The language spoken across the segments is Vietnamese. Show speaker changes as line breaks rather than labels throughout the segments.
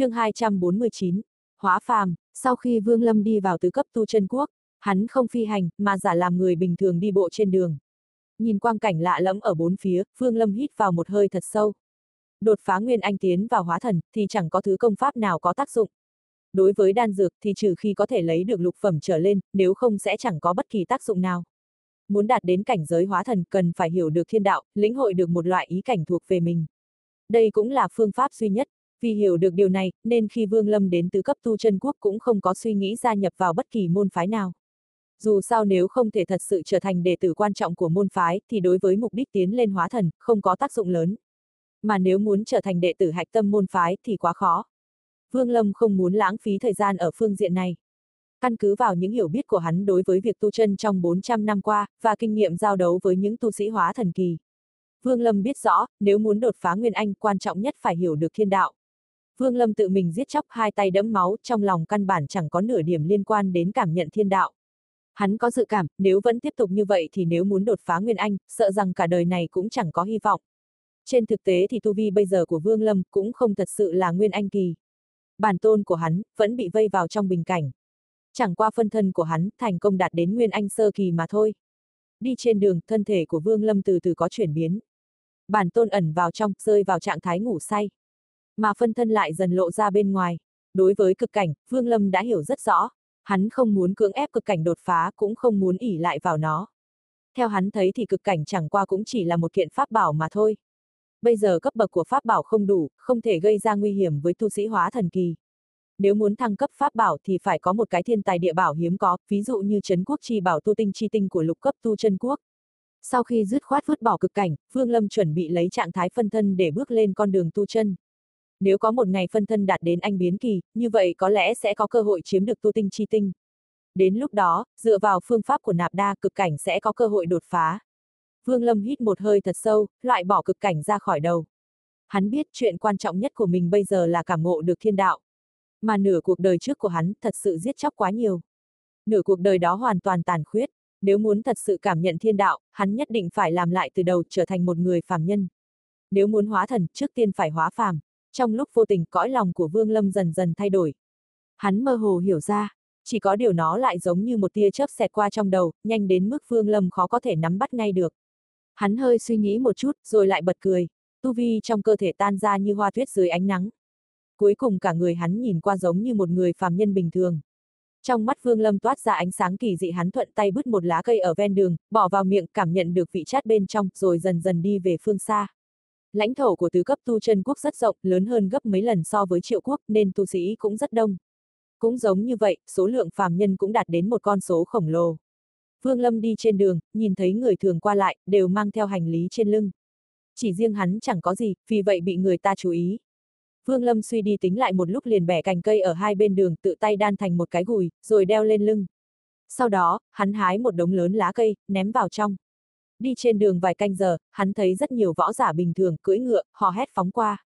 chương 249, Hóa phàm, sau khi Vương Lâm đi vào tứ cấp tu chân quốc, hắn không phi hành, mà giả làm người bình thường đi bộ trên đường. Nhìn quang cảnh lạ lẫm ở bốn phía, Vương Lâm hít vào một hơi thật sâu. Đột phá Nguyên Anh tiến vào hóa thần, thì chẳng có thứ công pháp nào có tác dụng. Đối với đan dược thì trừ khi có thể lấy được lục phẩm trở lên, nếu không sẽ chẳng có bất kỳ tác dụng nào. Muốn đạt đến cảnh giới hóa thần cần phải hiểu được thiên đạo, lĩnh hội được một loại ý cảnh thuộc về mình. Đây cũng là phương pháp duy nhất, vì hiểu được điều này, nên khi Vương Lâm đến tứ cấp tu chân quốc cũng không có suy nghĩ gia nhập vào bất kỳ môn phái nào. Dù sao nếu không thể thật sự trở thành đệ tử quan trọng của môn phái, thì đối với mục đích tiến lên hóa thần, không có tác dụng lớn. Mà nếu muốn trở thành đệ tử hạch tâm môn phái thì quá khó. Vương Lâm không muốn lãng phí thời gian ở phương diện này. Căn cứ vào những hiểu biết của hắn đối với việc tu chân trong 400 năm qua, và kinh nghiệm giao đấu với những tu sĩ hóa thần kỳ. Vương Lâm biết rõ, nếu muốn đột phá Nguyên Anh, quan trọng nhất phải hiểu được thiên đạo. Vương Lâm tự mình giết chóc hai tay đẫm máu, trong lòng căn bản chẳng có nửa điểm liên quan đến cảm nhận thiên đạo. Hắn có dự cảm, nếu vẫn tiếp tục như vậy thì nếu muốn đột phá Nguyên Anh, sợ rằng cả đời này cũng chẳng có hy vọng. Trên thực tế thì tu vi bây giờ của Vương Lâm cũng không thật sự là Nguyên Anh kỳ. Bản tôn của hắn, vẫn bị vây vào trong bình cảnh. Chẳng qua phân thân của hắn, thành công đạt đến Nguyên Anh sơ kỳ mà thôi. Đi trên đường, thân thể của Vương Lâm từ từ có chuyển biến. Bản tôn ẩn vào trong, rơi vào trạng thái ngủ say mà phân thân lại dần lộ ra bên ngoài. Đối với cực cảnh, Vương Lâm đã hiểu rất rõ, hắn không muốn cưỡng ép cực cảnh đột phá cũng không muốn ỉ lại vào nó. Theo hắn thấy thì cực cảnh chẳng qua cũng chỉ là một kiện pháp bảo mà thôi. Bây giờ cấp bậc của pháp bảo không đủ, không thể gây ra nguy hiểm với tu sĩ hóa thần kỳ. Nếu muốn thăng cấp pháp bảo thì phải có một cái thiên tài địa bảo hiếm có, ví dụ như Trấn Quốc Chi bảo tu tinh chi tinh của lục cấp tu chân quốc. Sau khi dứt khoát vứt bỏ cực cảnh, Vương Lâm chuẩn bị lấy trạng thái phân thân để bước lên con đường tu chân. Nếu có một ngày phân thân đạt đến anh biến kỳ, như vậy có lẽ sẽ có cơ hội chiếm được tu tinh chi tinh. Đến lúc đó, dựa vào phương pháp của nạp đa cực cảnh sẽ có cơ hội đột phá. Vương Lâm hít một hơi thật sâu, loại bỏ cực cảnh ra khỏi đầu. Hắn biết chuyện quan trọng nhất của mình bây giờ là cảm ngộ được thiên đạo. Mà nửa cuộc đời trước của hắn thật sự giết chóc quá nhiều. Nửa cuộc đời đó hoàn toàn tàn khuyết. Nếu muốn thật sự cảm nhận thiên đạo, hắn nhất định phải làm lại từ đầu trở thành một người phàm nhân. Nếu muốn hóa thần, trước tiên phải hóa phàm. Trong lúc vô tình, cõi lòng của Vương Lâm dần dần thay đổi. Hắn mơ hồ hiểu ra, chỉ có điều nó lại giống như một tia chớp xẹt qua trong đầu, nhanh đến mức Vương Lâm khó có thể nắm bắt ngay được. Hắn hơi suy nghĩ một chút, rồi lại bật cười. Tu vi trong cơ thể tan ra như hoa tuyết dưới ánh nắng. Cuối cùng cả người hắn nhìn qua giống như một người phàm nhân bình thường. Trong mắt Vương Lâm toát ra ánh sáng kỳ dị hắn thuận tay bứt một lá cây ở ven đường, bỏ vào miệng, cảm nhận được vị chát bên trong, rồi dần dần đi về phương xa. Lãnh thổ của tứ cấp tu chân quốc rất rộng, lớn hơn gấp mấy lần so với triệu quốc, nên tu sĩ cũng rất đông. Cũng giống như vậy, số lượng phàm nhân cũng đạt đến một con số khổng lồ. Vương Lâm đi trên đường, nhìn thấy người thường qua lại, đều mang theo hành lý trên lưng. Chỉ riêng hắn chẳng có gì, vì vậy bị người ta chú ý. Vương Lâm suy đi tính lại một lúc liền bẻ cành cây ở hai bên đường, tự tay đan thành một cái gùi, rồi đeo lên lưng. Sau đó, hắn hái một đống lớn lá cây, ném vào trong. Đi trên đường vài canh giờ, hắn thấy rất nhiều võ giả bình thường cưỡi ngựa, hò hét phóng qua.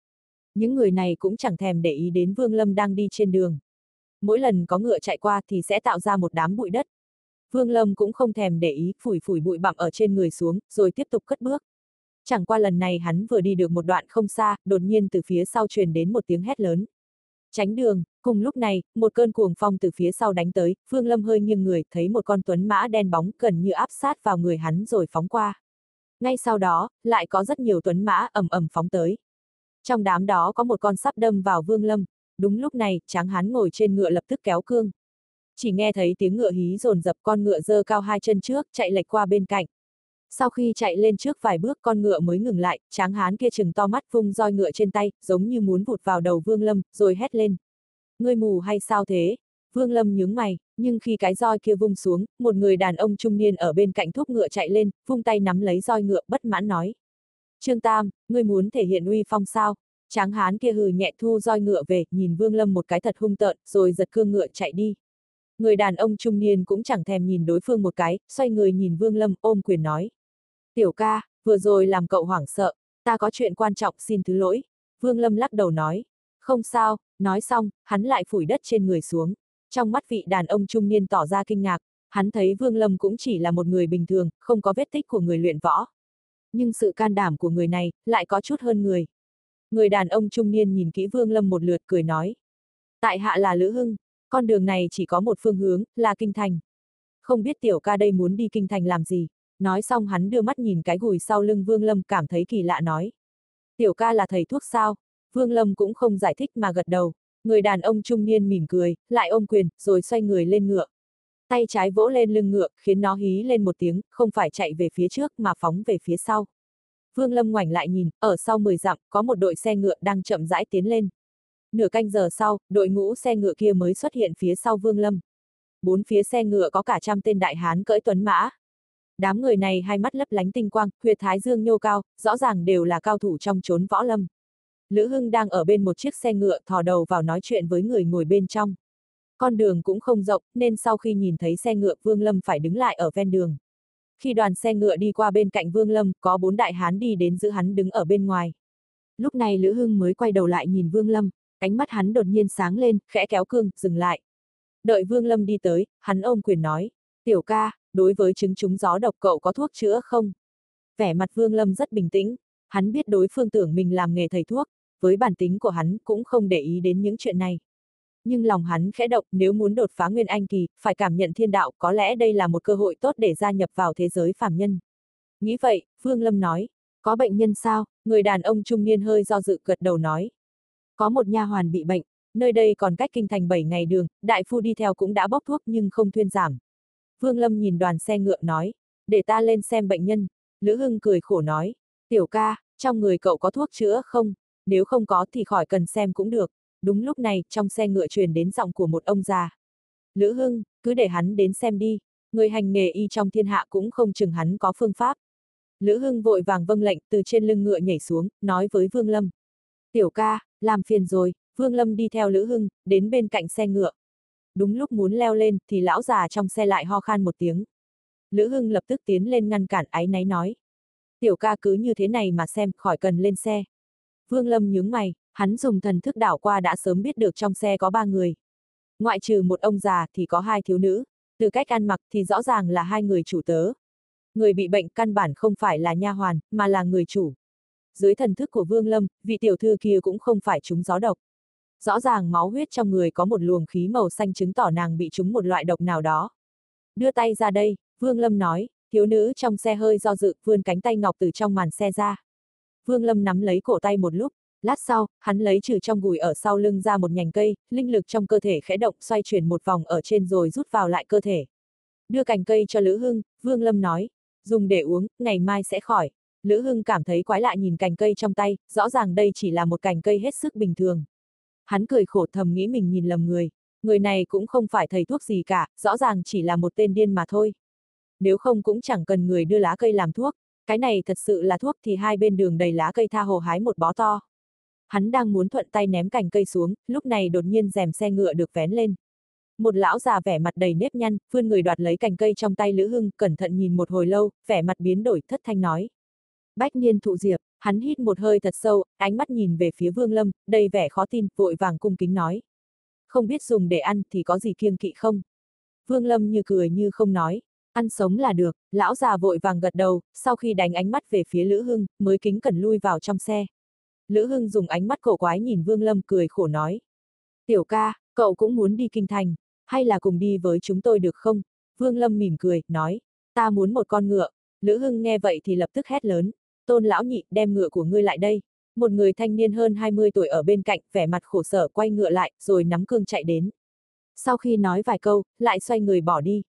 Những người này cũng chẳng thèm để ý đến Vương Lâm đang đi trên đường. Mỗi lần có ngựa chạy qua thì sẽ tạo ra một đám bụi đất. Vương Lâm cũng không thèm để ý, phủi phủi bụi bặm ở trên người xuống, rồi tiếp tục cất bước. Chẳng qua lần này hắn vừa đi được một đoạn không xa, đột nhiên từ phía sau truyền đến một tiếng hét lớn. Tránh đường, cùng lúc này, một cơn cuồng phong từ phía sau đánh tới, Phương Lâm hơi nghiêng người, thấy một con tuấn mã đen bóng gần như áp sát vào người hắn rồi phóng qua. Ngay sau đó, lại có rất nhiều tuấn mã ầm ầm phóng tới. Trong đám đó có một con sắp đâm vào Vương Lâm, đúng lúc này, tráng hắn ngồi trên ngựa lập tức kéo cương. Chỉ nghe thấy tiếng ngựa hí dồn dập con ngựa dơ cao hai chân trước, chạy lệch qua bên cạnh. Sau khi chạy lên trước vài bước con ngựa mới ngừng lại, tráng hán kia chừng to mắt vung roi ngựa trên tay, giống như muốn vụt vào đầu Vương Lâm, rồi hét lên. Ngươi mù hay sao thế? Vương Lâm nhướng mày, nhưng khi cái roi kia vung xuống, một người đàn ông trung niên ở bên cạnh thúc ngựa chạy lên, vung tay nắm lấy roi ngựa bất mãn nói. Trương Tam, ngươi muốn thể hiện uy phong sao? Tráng hán kia hừ nhẹ thu roi ngựa về, nhìn Vương Lâm một cái thật hung tợn, rồi giật cương ngựa chạy đi. Người đàn ông trung niên cũng chẳng thèm nhìn đối phương một cái, xoay người nhìn Vương Lâm, ôm quyền nói. Tiểu ca, vừa rồi làm cậu hoảng sợ, ta có chuyện quan trọng xin thứ lỗi. Vương Lâm lắc đầu nói. Không sao, nói xong, hắn lại phủi đất trên người xuống. Trong mắt vị đàn ông trung niên tỏ ra kinh ngạc, hắn thấy Vương Lâm cũng chỉ là một người bình thường, không có vết tích của người luyện võ. Nhưng sự can đảm của người này, lại có chút hơn người. Người đàn ông trung niên nhìn kỹ Vương Lâm một lượt cười nói, Tại hạ là Lữ Hưng, con đường này chỉ có một phương hướng, là kinh thành. Không biết tiểu ca đây muốn đi kinh thành làm gì. Nói xong hắn đưa mắt nhìn cái gùi sau lưng Vương Lâm cảm thấy kỳ lạ nói. Tiểu ca là thầy thuốc sao? Vương Lâm cũng không giải thích mà gật đầu. Người đàn ông trung niên mỉm cười, lại ôm quyền, rồi xoay người lên ngựa. Tay trái vỗ lên lưng ngựa, khiến nó hí lên một tiếng, không phải chạy về phía trước mà phóng về phía sau. Vương Lâm ngoảnh lại nhìn, ở sau 10 dặm, có một đội xe ngựa đang chậm rãi tiến lên. Nửa canh giờ sau, đội ngũ xe ngựa kia mới xuất hiện phía sau Vương Lâm. Bốn phía xe ngựa có cả trăm tên đại hán cưỡi tuấn mã. Đám người này hai mắt lấp lánh tinh quang, huyệt thái dương nhô cao, rõ ràng đều là cao thủ trong chốn võ lâm. Lữ Hưng đang ở bên một chiếc xe ngựa thò đầu vào nói chuyện với người ngồi bên trong. Con đường cũng không rộng, nên sau khi nhìn thấy xe ngựa Vương Lâm phải đứng lại ở ven đường. Khi đoàn xe ngựa đi qua bên cạnh Vương Lâm, có bốn đại hán đi đến giữ hắn đứng ở bên ngoài. Lúc này Lữ Hưng mới quay đầu lại nhìn Vương Lâm, ánh mắt hắn đột nhiên sáng lên, khẽ kéo cương, dừng lại. Đợi Vương Lâm đi tới, hắn ôm quyền nói, tiểu ca, đối với chứng trúng gió độc cậu có thuốc chữa không? Vẻ mặt Vương Lâm rất bình tĩnh, hắn biết đối phương tưởng mình làm nghề thầy thuốc, với bản tính của hắn cũng không để ý đến những chuyện này. Nhưng lòng hắn khẽ động nếu muốn đột phá Nguyên Anh Kỳ, phải cảm nhận thiên đạo có lẽ đây là một cơ hội tốt để gia nhập vào thế giới phàm nhân. Nghĩ vậy, Vương Lâm nói, có bệnh nhân sao? Người đàn ông trung niên hơi do dự gật đầu nói. Có một nha hoàn bị bệnh, nơi đây còn cách kinh thành 7 ngày đường, đại phu đi theo cũng đã bóc thuốc nhưng không thuyên giảm. Vương Lâm nhìn đoàn xe ngựa nói, để ta lên xem bệnh nhân. Lữ Hưng cười khổ nói, tiểu ca, trong người cậu có thuốc chữa không? Nếu không có thì khỏi cần xem cũng được. Đúng lúc này, trong xe ngựa truyền đến giọng của một ông già. Lữ Hưng, cứ để hắn đến xem đi. Người hành nghề y trong thiên hạ cũng không chừng hắn có phương pháp. Lữ Hưng vội vàng vâng lệnh từ trên lưng ngựa nhảy xuống, nói với Vương Lâm. Tiểu ca, làm phiền rồi, Vương Lâm đi theo Lữ Hưng, đến bên cạnh xe ngựa. Đúng lúc muốn leo lên, thì lão già trong xe lại ho khan một tiếng. Lữ Hưng lập tức tiến lên ngăn cản áy náy nói. Tiểu ca cứ như thế này mà xem, khỏi cần lên xe. Vương Lâm nhướng mày, hắn dùng thần thức đảo qua đã sớm biết được trong xe có ba người. Ngoại trừ một ông già thì có hai thiếu nữ, từ cách ăn mặc thì rõ ràng là hai người chủ tớ. Người bị bệnh căn bản không phải là nha hoàn, mà là người chủ. Dưới thần thức của Vương Lâm, vị tiểu thư kia cũng không phải chúng gió độc. Rõ ràng máu huyết trong người có một luồng khí màu xanh chứng tỏ nàng bị trúng một loại độc nào đó. Đưa tay ra đây, Vương Lâm nói, thiếu nữ trong xe hơi do dự, vươn cánh tay ngọc từ trong màn xe ra. Vương Lâm nắm lấy cổ tay một lúc, lát sau, hắn lấy trừ trong gùi ở sau lưng ra một nhành cây, linh lực trong cơ thể khẽ động xoay chuyển một vòng ở trên rồi rút vào lại cơ thể. Đưa cành cây cho Lữ Hưng, Vương Lâm nói, dùng để uống, ngày mai sẽ khỏi. Lữ Hưng cảm thấy quái lạ nhìn cành cây trong tay, rõ ràng đây chỉ là một cành cây hết sức bình thường. Hắn cười khổ thầm nghĩ mình nhìn lầm người, người này cũng không phải thầy thuốc gì cả, rõ ràng chỉ là một tên điên mà thôi. Nếu không cũng chẳng cần người đưa lá cây làm thuốc, cái này thật sự là thuốc thì hai bên đường đầy lá cây tha hồ hái một bó to. Hắn đang muốn thuận tay ném cành cây xuống, lúc này đột nhiên rèm xe ngựa được vén lên. Một lão già vẻ mặt đầy nếp nhăn, vươn người đoạt lấy cành cây trong tay Lữ Hưng, cẩn thận nhìn một hồi lâu, vẻ mặt biến đổi, thất thanh nói. Bách niên thụ diệp, hắn hít một hơi thật sâu, ánh mắt nhìn về phía Vương Lâm, đầy vẻ khó tin, vội vàng cung kính nói. Không biết dùng để ăn thì có gì kiêng kỵ không? Vương Lâm như cười như không nói. Ăn sống là được, lão già vội vàng gật đầu, sau khi đánh ánh mắt về phía Lữ Hưng, mới kính cẩn lui vào trong xe. Lữ Hưng dùng ánh mắt cổ quái nhìn Vương Lâm cười khổ nói. Tiểu ca, cậu cũng muốn đi kinh thành, hay là cùng đi với chúng tôi được không? Vương Lâm mỉm cười, nói, ta muốn một con ngựa. Lữ Hưng nghe vậy thì lập tức hét lớn, tôn lão nhị, đem ngựa của ngươi lại đây. Một người thanh niên hơn 20 tuổi ở bên cạnh, vẻ mặt khổ sở quay ngựa lại, rồi nắm cương chạy đến. Sau khi nói vài câu, lại xoay người bỏ đi.